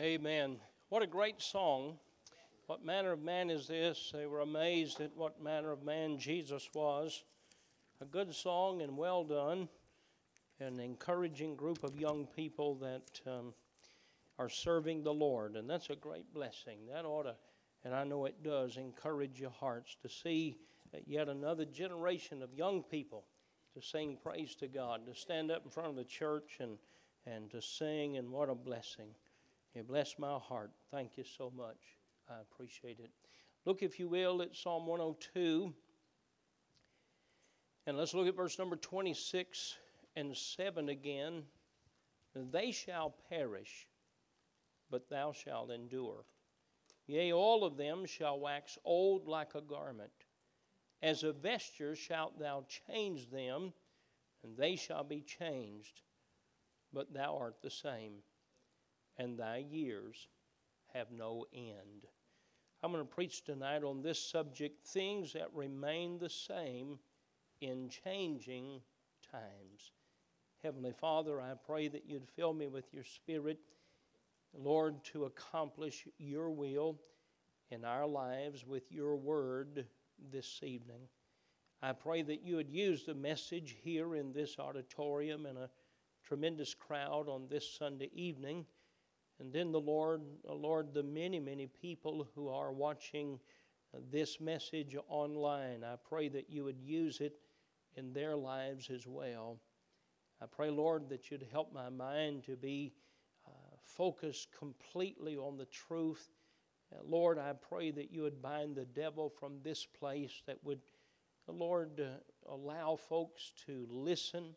Amen. What a great song. What manner of man is this? They were amazed at what manner of man Jesus was. A good song and well done. An encouraging group of young people that um, are serving the Lord. And that's a great blessing. That ought to, and I know it does, encourage your hearts to see yet another generation of young people to sing praise to God, to stand up in front of the church and, and to sing, and what a blessing. You bless my heart. Thank you so much. I appreciate it. Look, if you will, at Psalm 102. And let's look at verse number 26 and 7 again. They shall perish, but thou shalt endure. Yea, all of them shall wax old like a garment. As a vesture shalt thou change them, and they shall be changed, but thou art the same and thy years have no end. I'm going to preach tonight on this subject things that remain the same in changing times. Heavenly Father, I pray that you'd fill me with your Spirit, Lord, to accomplish your will in our lives with your word this evening. I pray that you would use the message here in this auditorium and a tremendous crowd on this Sunday evening and then the Lord, Lord, the many, many people who are watching this message online, I pray that you would use it in their lives as well. I pray, Lord, that you'd help my mind to be uh, focused completely on the truth. Uh, Lord, I pray that you would bind the devil from this place, that would, uh, Lord, uh, allow folks to listen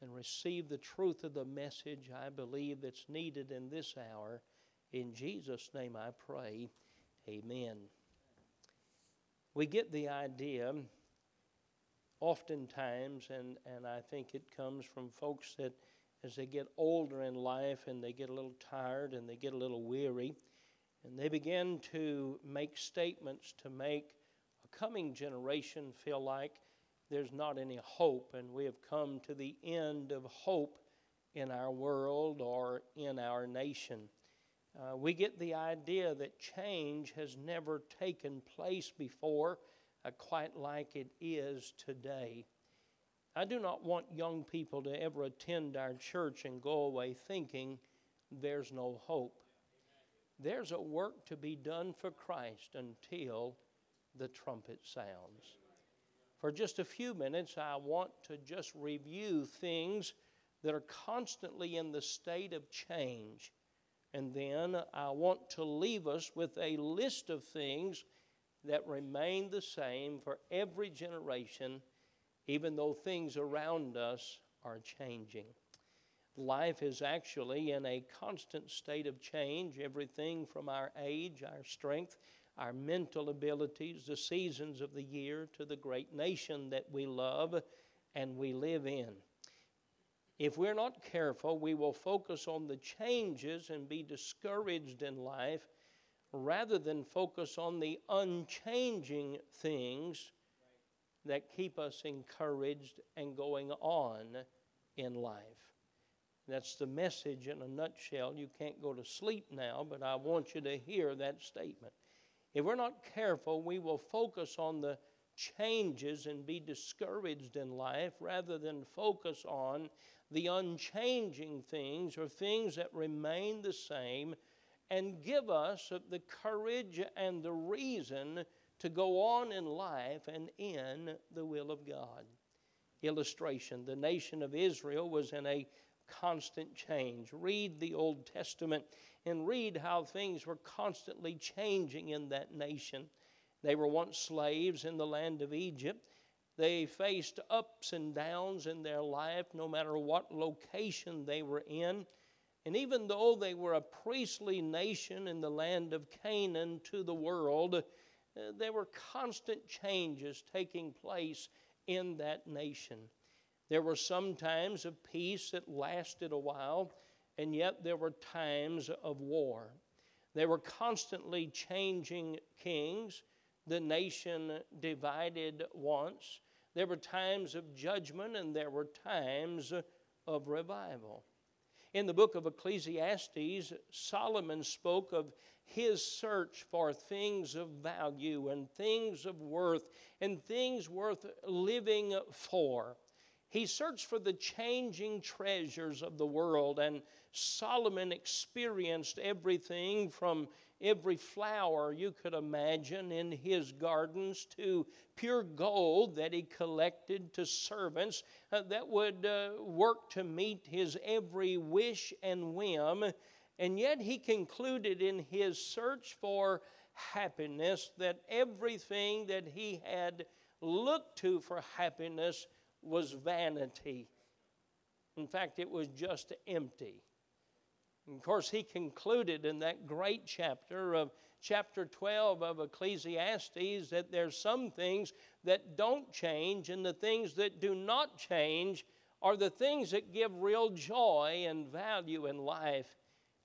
and receive the truth of the message I believe that's needed in this hour. In Jesus' name I pray. Amen. We get the idea oftentimes, and, and I think it comes from folks that as they get older in life and they get a little tired and they get a little weary, and they begin to make statements to make a coming generation feel like there's not any hope, and we have come to the end of hope in our world or in our nation. Uh, we get the idea that change has never taken place before, uh, quite like it is today. I do not want young people to ever attend our church and go away thinking there's no hope. There's a work to be done for Christ until the trumpet sounds for just a few minutes, I want to just review things that are constantly in the state of change. And then I want to leave us with a list of things that remain the same for every generation, even though things around us are changing. Life is actually in a constant state of change, everything from our age, our strength, our mental abilities, the seasons of the year, to the great nation that we love and we live in. If we're not careful, we will focus on the changes and be discouraged in life rather than focus on the unchanging things that keep us encouraged and going on in life. That's the message in a nutshell. You can't go to sleep now, but I want you to hear that statement. If we're not careful, we will focus on the changes and be discouraged in life rather than focus on the unchanging things or things that remain the same and give us the courage and the reason to go on in life and in the will of God. Illustration The nation of Israel was in a constant change. Read the Old Testament and read how things were constantly changing in that nation. They were once slaves in the land of Egypt. They faced ups and downs in their life, no matter what location they were in. And even though they were a priestly nation in the land of Canaan to the world, uh, there were constant changes taking place in that nation. There were some times of peace that lasted a while, and yet there were times of war. They were constantly changing kings. The nation divided once. There were times of judgment and there were times of revival. In the book of Ecclesiastes, Solomon spoke of his search for things of value and things of worth and things worth living for. He searched for the changing treasures of the world, and Solomon experienced everything from every flower you could imagine in his gardens to pure gold that he collected to servants uh, that would uh, work to meet his every wish and whim. And yet he concluded in his search for happiness that everything that he had looked to for happiness was vanity. In fact, it was just empty. And of course, he concluded in that great chapter of chapter 12 of Ecclesiastes that there's some things that don't change, and the things that do not change are the things that give real joy and value in life,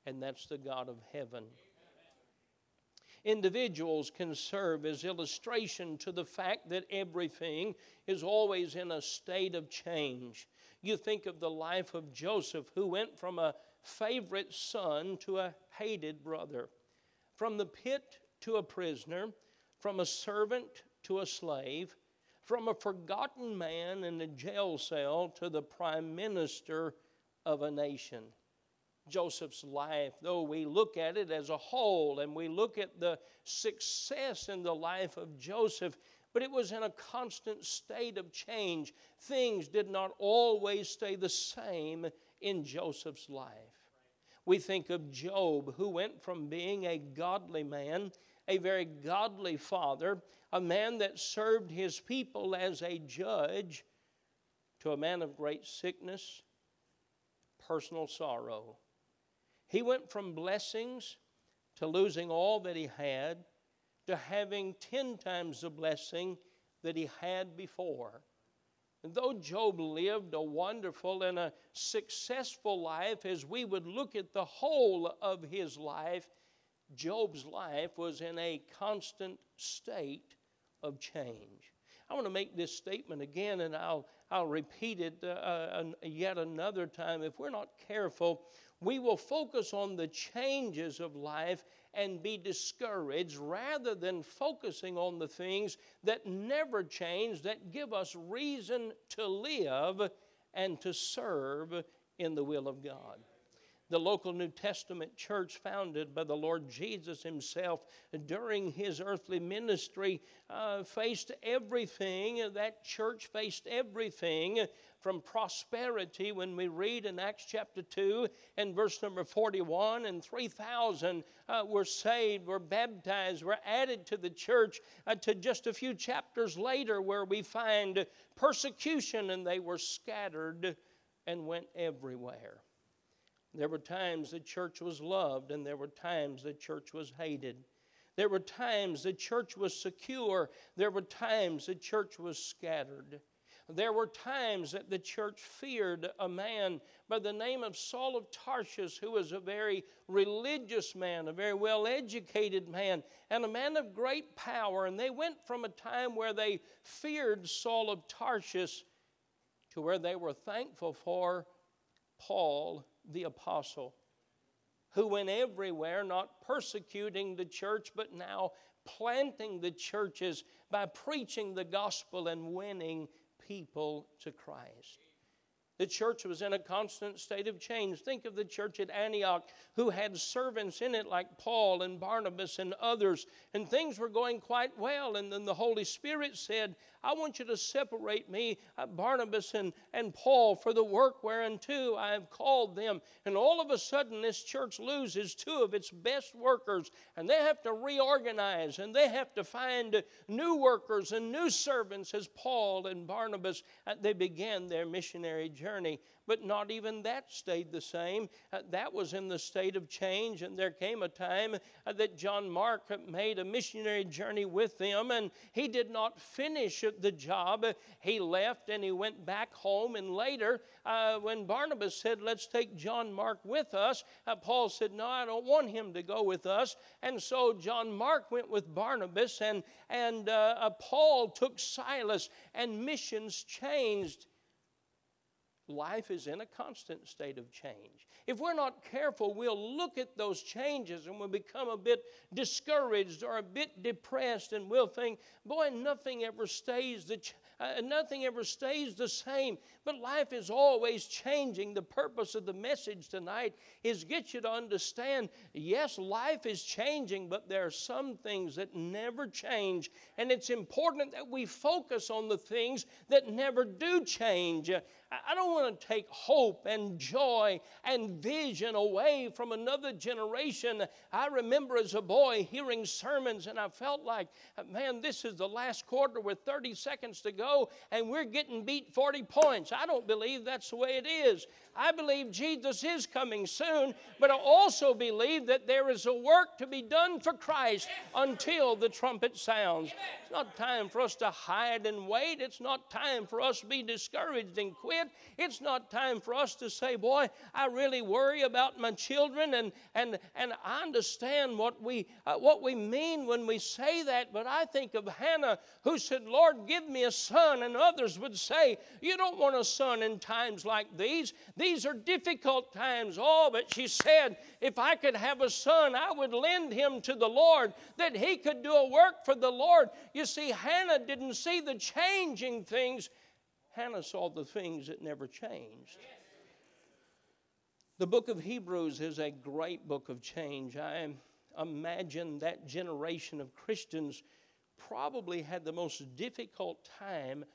and that's the God of heaven. Individuals can serve as illustration to the fact that everything is always in a state of change. You think of the life of Joseph, who went from a favorite son to a hated brother, from the pit to a prisoner, from a servant to a slave, from a forgotten man in a jail cell to the prime minister of a nation. Joseph's life, though we look at it as a whole and we look at the success in the life of Joseph, but it was in a constant state of change. Things did not always stay the same in Joseph's life. We think of Job, who went from being a godly man, a very godly father, a man that served his people as a judge, to a man of great sickness, personal sorrow. He went from blessings to losing all that he had to having ten times the blessing that he had before. And though Job lived a wonderful and a successful life, as we would look at the whole of his life, Job's life was in a constant state of change. I want to make this statement again, and I'll, I'll repeat it uh, uh, yet another time. If we're not careful, we will focus on the changes of life and be discouraged rather than focusing on the things that never change, that give us reason to live and to serve in the will of God the local New Testament church founded by the Lord Jesus Himself during His earthly ministry uh, faced everything. That church faced everything from prosperity when we read in Acts chapter 2 and verse number 41 and 3,000 uh, were saved, were baptized, were added to the church uh, to just a few chapters later where we find persecution and they were scattered and went everywhere. There were times the church was loved, and there were times the church was hated. There were times the church was secure, there were times the church was scattered. There were times that the church feared a man by the name of Saul of Tarsus, who was a very religious man, a very well educated man, and a man of great power. And they went from a time where they feared Saul of Tarsus to where they were thankful for Paul the apostle, who went everywhere, not persecuting the church, but now planting the churches by preaching the gospel and winning people to Christ. The church was in a constant state of change. Think of the church at Antioch who had servants in it like Paul and Barnabas and others, and things were going quite well. And then the Holy Spirit said, I want you to separate me, uh, Barnabas and, and Paul, for the work whereunto I have called them. And all of a sudden, this church loses two of its best workers, and they have to reorganize and they have to find new workers and new servants as Paul and Barnabas. Uh, they began their missionary journey but not even that stayed the same. Uh, that was in the state of change, and there came a time uh, that John Mark made a missionary journey with them, and he did not finish the job. He left and he went back home, and later, uh, when Barnabas said, Let's take John Mark with us, uh, Paul said, No, I don't want him to go with us. And so John Mark went with Barnabas, and, and uh, uh, Paul took Silas, and missions changed life is in a constant state of change. If we're not careful, we'll look at those changes and we'll become a bit discouraged or a bit depressed, and we'll think, boy, nothing ever stays the ch- uh, nothing ever stays the same. But life is always changing. The purpose of the message tonight is get you to understand, yes, life is changing, but there are some things that never change, and it's important that we focus on the things that never do change. I don't want to take hope and joy and vision away from another generation. I remember as a boy hearing sermons, and I felt like, man, this is the last quarter with 30 seconds to go, and we're getting beat 40 points. I don't believe that's the way it is. I believe Jesus is coming soon, but I also believe that there is a work to be done for Christ until the trumpet sounds. It's not time for us to hide and wait. It's not time for us to be discouraged and quit. It's not time for us to say, Boy, I really worry about my children, and, and, and I understand what we, uh, what we mean when we say that, but I think of Hannah who said, Lord, give me a son, and others would say, You don't want a son in times like these. These are difficult times. Oh, but she said, if I could have a son, I would lend him to the Lord that he could do a work for the Lord. You see, Hannah didn't see the changing things, Hannah saw the things that never changed. The book of Hebrews is a great book of change. I imagine that generation of Christians probably had the most difficult time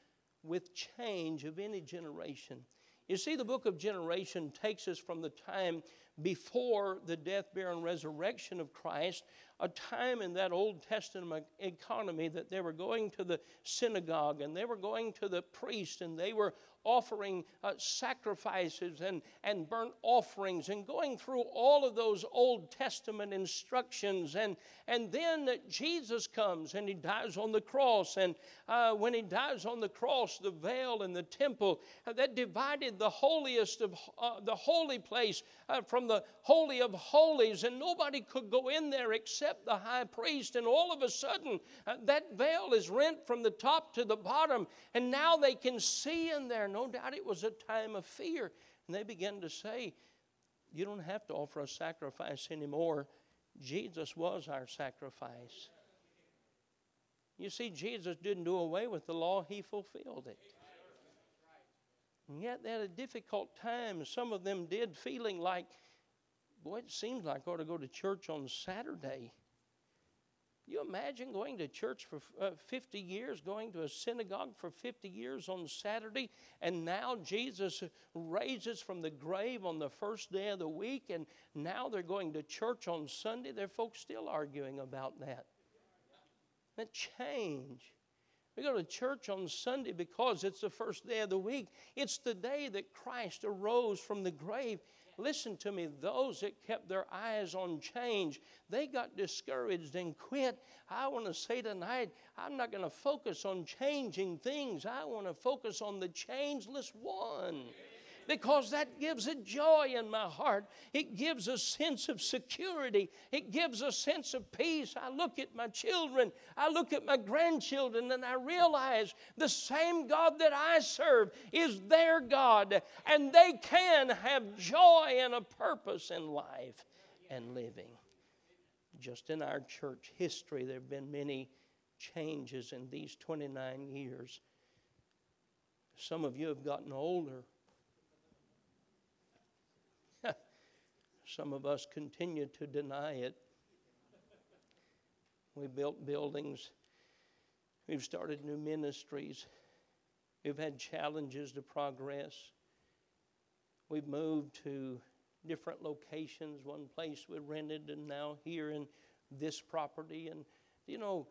with change of any generation. You see, the book of generation takes us from the time before the death, burial, and resurrection of Christ, a time in that Old Testament economy that they were going to the synagogue and they were going to the priest and they were offering uh, sacrifices and, and burnt offerings and going through all of those Old Testament instructions. And, and then Jesus comes and he dies on the cross. And uh, when he dies on the cross, the veil in the temple uh, that divided the holiest of uh, the holy place uh, from the holy of holies, and nobody could go in there except the high priest. And all of a sudden, uh, that veil is rent from the top to the bottom, and now they can see in there no doubt it was a time of fear. And they began to say, You don't have to offer a sacrifice anymore. Jesus was our sacrifice. You see, Jesus didn't do away with the law, He fulfilled it. And yet they had a difficult time. Some of them did, feeling like, boy, it seems like I ought to go to church on Saturday. You imagine going to church for uh, 50 years, going to a synagogue for 50 years on Saturday, and now Jesus raises from the grave on the first day of the week, and now they're going to church on Sunday. There are folks still arguing about that. That change. We go to church on Sunday because it's the first day of the week. It's the day that Christ arose from the grave listen to me, those that kept their eyes on change, they got discouraged and quit. I want to say tonight, I'm not going to focus on changing things. I want to focus on the changeless one because that gives a joy in my heart. It gives a sense of security, it gives a sense of peace. I look at my children, I look at my grandchildren, and I realize the same God that I serve is their God, and they can have joy and a purpose in life and living. Just in our church history, there have been many changes in these 29 years. Some of you have gotten older. Some of us continue to deny it. We built buildings. We've started new ministries. We've had challenges to progress. We've moved to different locations. One place we rented, and now here in this property. And, you know,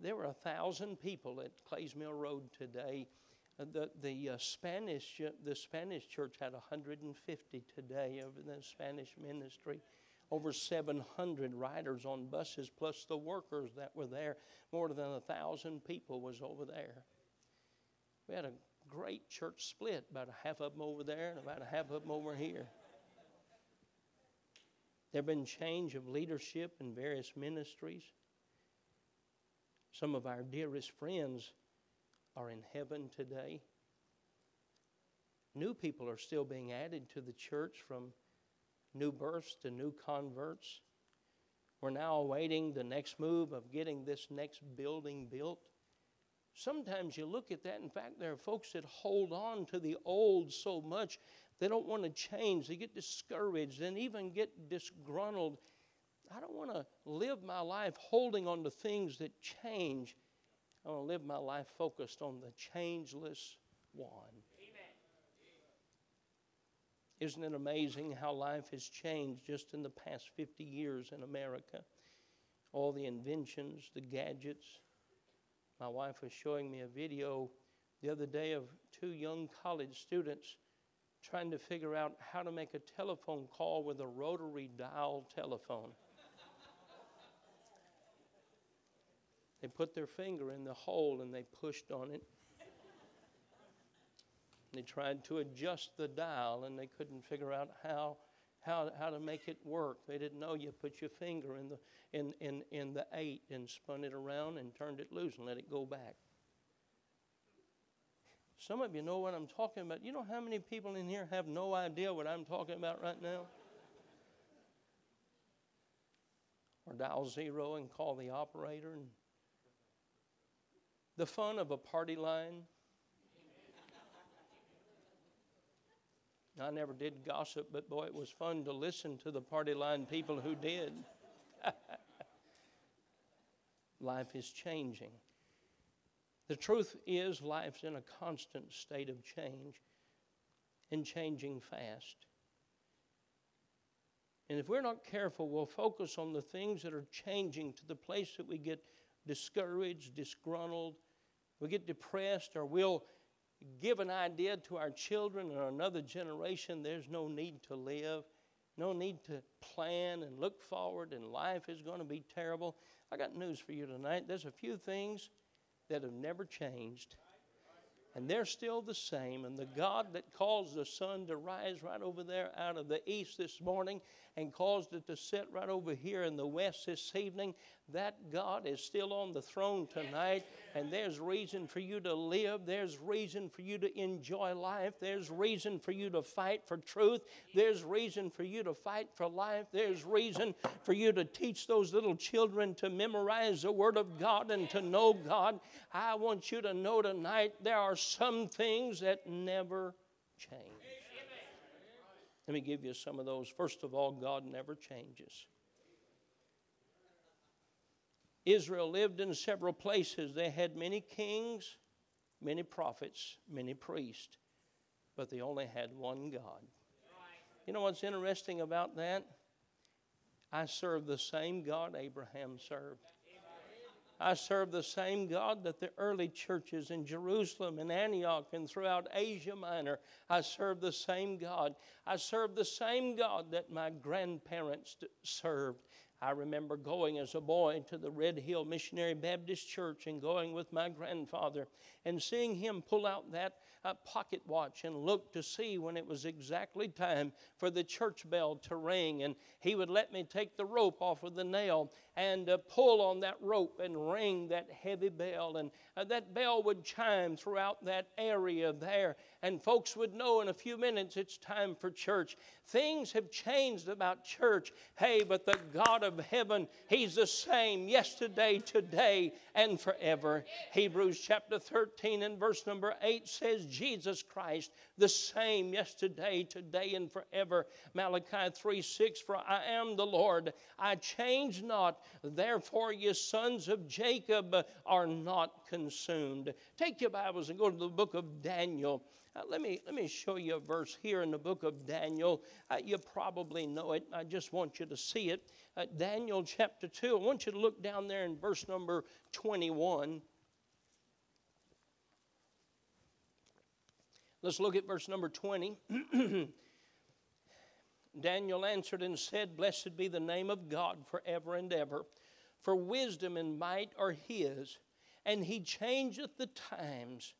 there were a thousand people at Clays Mill Road today. Uh, the the uh, Spanish uh, the Spanish church had 150 today over the Spanish ministry. Over 700 riders on buses, plus the workers that were there. More than a thousand people was over there. We had a great church split, about a half of them over there and about a half of them over here. There have been change of leadership in various ministries. Some of our dearest friends are in heaven today. New people are still being added to the church from new births to new converts. We're now awaiting the next move of getting this next building built. Sometimes you look at that. In fact, there are folks that hold on to the old so much they don't want to change. They get discouraged and even get disgruntled. I don't want to live my life holding on to things that change. I want to live my life focused on the changeless one. Isn't it amazing how life has changed just in the past 50 years in America? All the inventions, the gadgets. My wife was showing me a video the other day of two young college students trying to figure out how to make a telephone call with a rotary dial telephone. They put their finger in the hole and they pushed on it. They tried to adjust the dial and they couldn't figure out how, how, how to make it work. They didn't know you put your finger in the, in, in, in the eight and spun it around and turned it loose and let it go back. Some of you know what I'm talking about. You know how many people in here have no idea what I'm talking about right now? Or dial zero and call the operator. And the fun of a party line. I never did gossip, but boy, it was fun to listen to the party line people who did. Life is changing. The truth is, life's in a constant state of change and changing fast. And if we're not careful, we'll focus on the things that are changing to the place that we get discouraged, disgruntled, we get depressed, or we'll give an idea to our children or another generation there's no need to live, no need to plan and look forward, and life is going to be terrible. I got news for you tonight. There's a few things that have never changed. And they're still the same. And the God that caused the sun to rise right over there out of the east this morning and caused it to set right over here in the west this evening, that God is still on the throne tonight, and there's reason for you to live. There's reason for you to enjoy life. There's reason for you to fight for truth. There's reason for you to fight for life. There's reason for you to teach those little children to memorize the Word of God and to know God. I want you to know tonight there are some things that never change. Let me give you some of those. First of all, God never changes. Israel lived in several places. They had many kings, many prophets, many priests, but they only had one God. You know what's interesting about that? I serve the same God Abraham served. I serve the same God that the early churches in Jerusalem and Antioch and throughout Asia Minor, I serve the same God. I serve the same God that my grandparents served. I remember going as a boy to the Red Hill Missionary Baptist Church and going with my grandfather and seeing him pull out that uh, pocket watch and look to see when it was exactly time for the church bell to ring. And he would let me take the rope off of the nail and uh, pull on that rope and ring that heavy bell. And uh, that bell would chime throughout that area there. And folks would know in a few minutes it's time for church. Things have changed about church. Hey, but the God of heaven, He's the same yesterday, today, and forever. Hebrews chapter 13 and verse number 8 says, Jesus Christ, the same yesterday, today, and forever. Malachi 3 6, for I am the Lord, I change not. Therefore, ye sons of Jacob are not consumed. Take your Bibles and go to the book of Daniel. Uh, let, me, let me show you a verse here in the book of Daniel. Uh, you probably know it. I just want you to see it. Uh, Daniel chapter 2. I want you to look down there in verse number 21. Let's look at verse number 20. Daniel answered and said, Blessed be the name of God forever and ever, for wisdom and might are his, and he changeth the times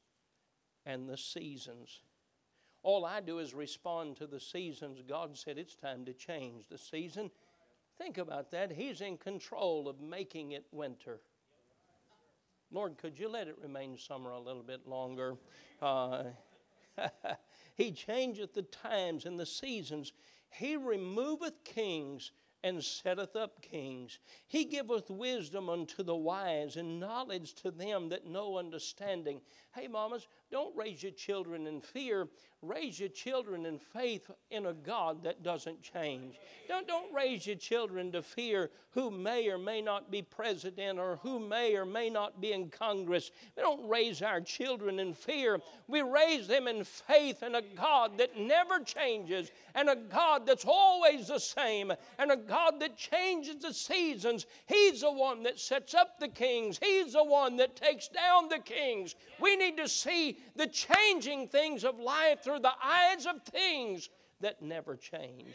and the seasons. All I do is respond to the seasons. God said it's time to change the season. Think about that. He's in control of making it winter. Lord, could you let it remain summer a little bit longer? Uh, he changeth the times and the seasons. He removeth kings and setteth up kings. He giveth wisdom unto the wise and knowledge to them that know understanding. Hey, mamas, don't raise your children in fear. Raise your children in faith in a God that doesn't change. Don't, don't raise your children to fear who may or may not be president or who may or may not be in Congress. We don't raise our children in fear. We raise them in faith in a God that never changes and a God that's always the same and a God that changes the seasons. He's the one that sets up the kings, He's the one that takes down the kings. We need to see the changing things of life the eyes of things that never change.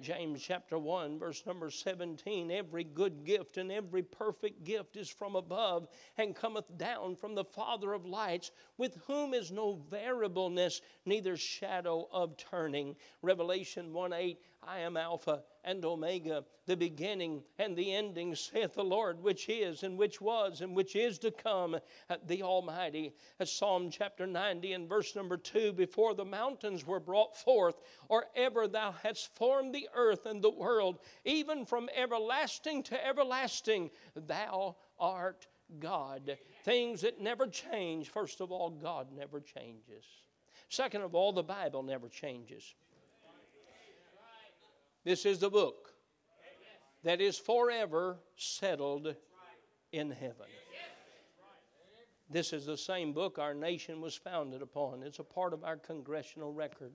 James chapter 1, verse number 17 Every good gift and every perfect gift is from above and cometh down from the Father of lights, with whom is no variableness, neither shadow of turning. Revelation 1 8 I am Alpha and Omega, the beginning and the ending, saith the Lord, which is and which was and which is to come, uh, the Almighty. As Psalm chapter 90 and verse number 2 Before the mountains were brought forth, or ever thou hadst formed the earth and the world, even from everlasting to everlasting, thou art God. Things that never change. First of all, God never changes. Second of all, the Bible never changes. This is the book that is forever settled in heaven. This is the same book our nation was founded upon. It's a part of our congressional record.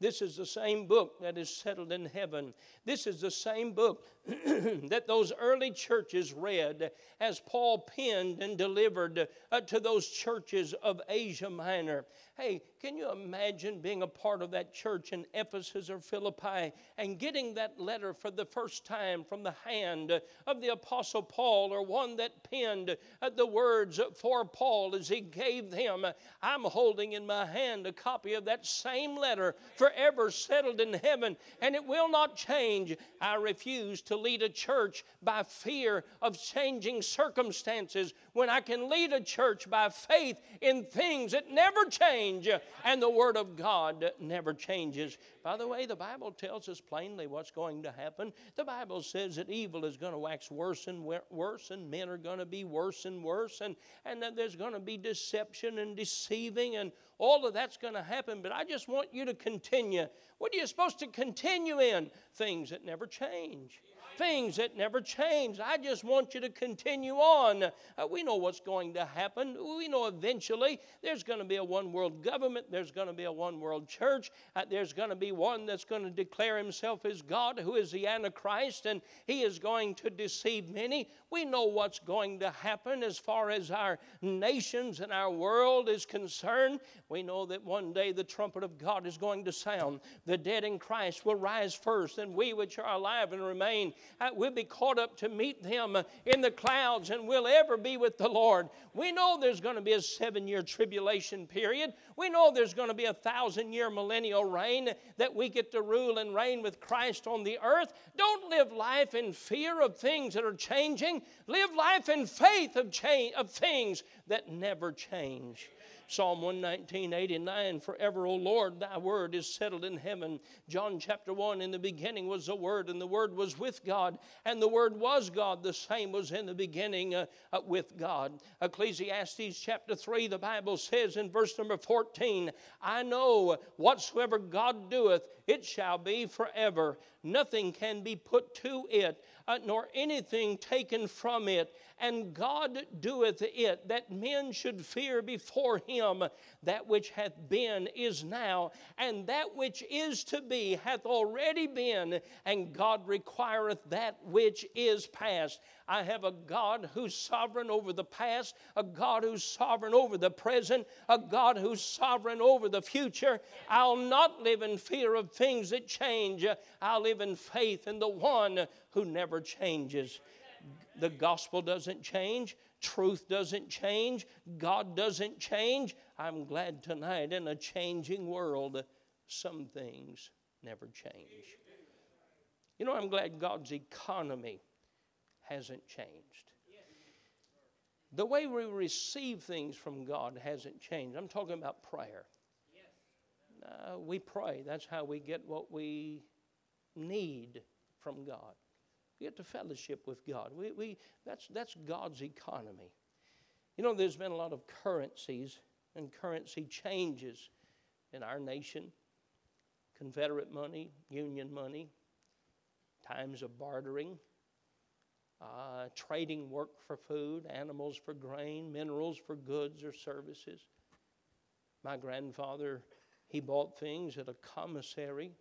This is the same book that is settled in heaven. This is the same book that those early churches read as Paul penned and delivered uh, to those churches of Asia Minor. Hey, can you imagine being a part of that church in Ephesus or Philippi and getting that letter for the first time from the hand of the Apostle Paul or one that penned the words for Paul as he gave them? I'm holding in my hand a copy of that same letter, forever settled in heaven, and it will not change. I refuse to lead a church by fear of changing circumstances when I can lead a church by faith in things that never change and the Word of God never changes. By the way, the Bible tells us plainly what's going to happen. The Bible says that evil is going to wax worse and worse, and men are going to be worse and worse, and, and that there's going to be deception and deceiving, and all of that's going to happen. But I just want you to continue. What are you supposed to continue in? Things that never change things that never change. I just want you to continue on. Uh, we know what's going to happen. We know eventually there's going to be a one world government, there's going to be a one world church, uh, there's going to be one that's going to declare himself as God, who is the Antichrist, and he is going to deceive many. We know what's going to happen as far as our nations and our world is concerned. We know that one day the trumpet of God is going to sound. The dead in Christ will rise first, and we which are alive and remain Uh, we'll be caught up to meet them in the clouds and we'll ever be with the Lord. We know there's going to be a seven year tribulation period. We know there's going to be a thousand year millennial reign that we get to rule and reign with Christ on the earth. Don't live life in fear of things that are changing. Live life in faith of, change, of things that never change. Psalm 119, 89, Forever, O Lord, thy word is settled in heaven. John chapter 1, in the beginning was the word, and the word was with God, and the word was God. The same was in the beginning uh, uh, with God. Ecclesiastes chapter 3, the Bible says in verse number 14, I know whatsoever God doeth, it shall be forever. Nothing can be put to it, uh, nor anything taken from it and God doeth it, that men should fear before him. That which hath been is now, and that which is to be hath already been, and God requireth that which is past. I have a God who's sovereign over the past, a God who's sovereign over the present, a God who's sovereign over the future. I'll not live in fear of things that change. I'll live in faith in the one who never changes the gospel doesn't change, truth doesn't change, God doesn't change. I'm glad tonight in a changing world, some things never change. You know, I'm glad God's economy hasn't changed. The way we receive things from God hasn't changed. I'm talking about prayer. uh, we pray. That's how we get what we need from God. We get to fellowship with God. We, we, that's, that's God's economy. You know, there's been a lot of currencies and currency changes in our nation Confederate money, Union money, times of bartering, uh, trading work for food, animals for grain, minerals for goods or services. My grandfather, he bought things at a commissary,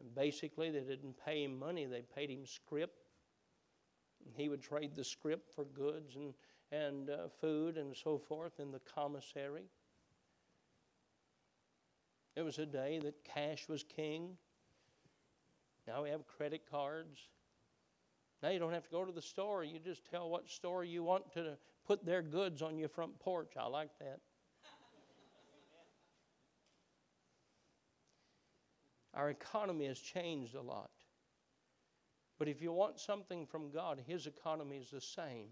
and basically they didn't pay him money, they paid him scrip. And he would trade the scrip for goods and, and uh, food and so forth in the commissary. It was a day that cash was king. Now we have credit cards. Now you don't have to go to the store. You just tell what store you want to put their goods on your front porch. I like that. Our economy has changed a lot. But if you want something from God, His economy is the same.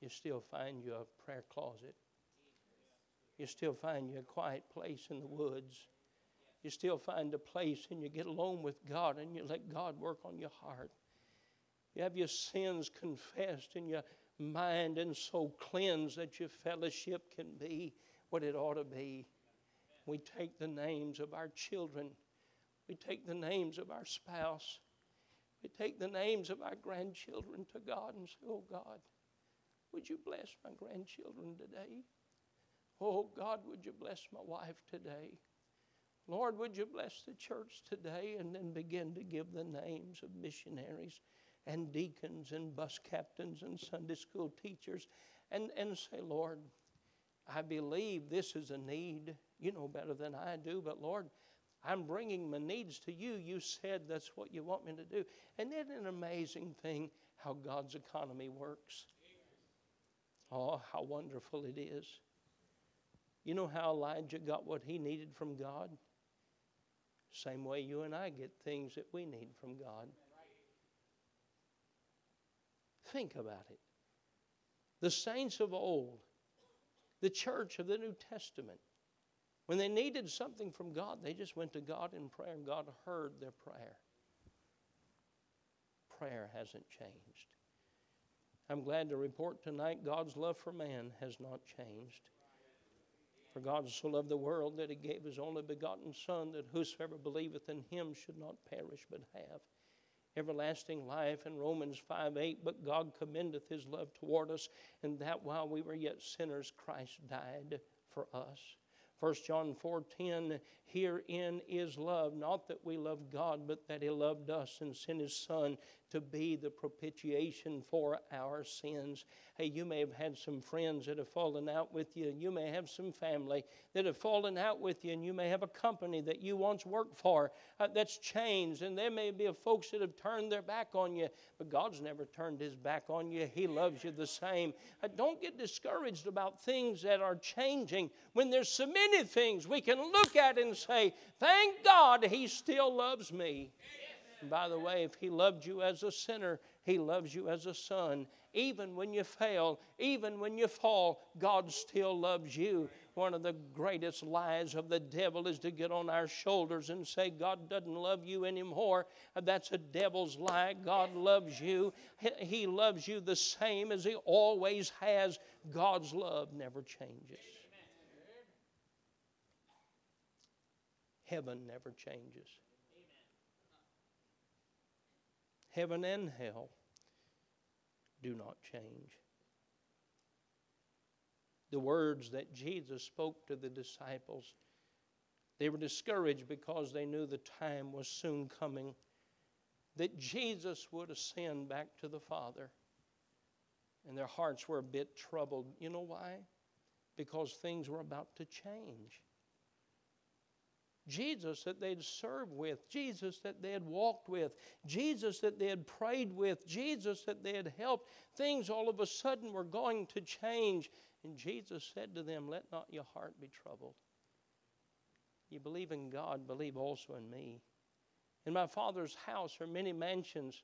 You still find you a prayer closet you still find you a quiet place in the woods. You still find a place and you get alone with God and you let God work on your heart. You have your sins confessed and your mind and soul cleansed that your fellowship can be what it ought to be. We take the names of our children, we take the names of our spouse, we take the names of our grandchildren to God and say, Oh God, would you bless my grandchildren today? Oh, God, would you bless my wife today? Lord, would you bless the church today? And then begin to give the names of missionaries and deacons and bus captains and Sunday school teachers and, and say, Lord, I believe this is a need. You know better than I do, but Lord, I'm bringing my needs to you. You said that's what you want me to do. And isn't it an amazing thing how God's economy works? Oh, how wonderful it is. You know how Elijah got what he needed from God? Same way you and I get things that we need from God. Think about it. The saints of old, the church of the New Testament, when they needed something from God, they just went to God in prayer and God heard their prayer. Prayer hasn't changed. I'm glad to report tonight God's love for man has not changed. For God so loved the world that he gave his only begotten Son, that whosoever believeth in him should not perish but have everlasting life. In Romans 5 8, but God commendeth his love toward us, and that while we were yet sinners, Christ died for us. 1 John 4:10 Herein is love not that we love God but that he loved us and sent his son to be the propitiation for our sins. Hey, you may have had some friends that have fallen out with you. And you may have some family that have fallen out with you, and you may have a company that you once worked for uh, that's changed. And there may be folks that have turned their back on you, but God's never turned his back on you. He loves you the same. Uh, don't get discouraged about things that are changing when there's so many things we can look at and say, Thank God he still loves me. And by the way, if He loved you as a sinner, He loves you as a son. Even when you fail, even when you fall, God still loves you. One of the greatest lies of the devil is to get on our shoulders and say, God doesn't love you anymore. That's a devil's lie. God loves you. He loves you the same as He always has. God's love never changes. Heaven never changes heaven and hell do not change. The words that Jesus spoke to the disciples, they were discouraged because they knew the time was soon coming that Jesus would ascend back to the Father. And their hearts were a bit troubled. You know why? Because things were about to change. Jesus that they'd served with, Jesus that they had walked with, Jesus that they had prayed with, Jesus that they had helped, things all of a sudden were going to change. And Jesus said to them, Let not your heart be troubled. You believe in God, believe also in me. In my Father's house are many mansions.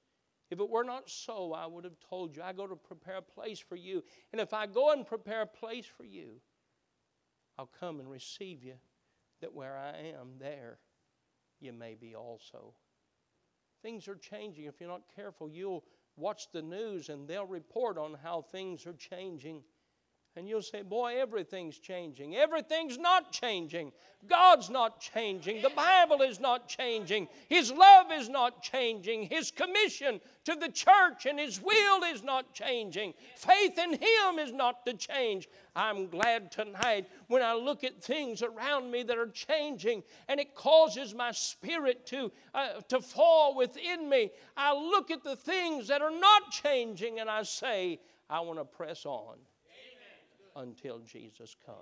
If it were not so, I would have told you, I go to prepare a place for you. And if I go and prepare a place for you, I'll come and receive you that where I am, there you may be also. Things are changing. If you're not careful, you'll watch the news and they'll report on how things are changing. And you'll say, Boy, everything's changing. Everything's not changing. God's not changing. The Bible is not changing. His love is not changing. His commission to the church and His will is not changing. Faith in Him is not to change. I'm glad tonight when I look at things around me that are changing and it causes my spirit to, uh, to fall within me. I look at the things that are not changing and I say, I want to press on until Jesus comes.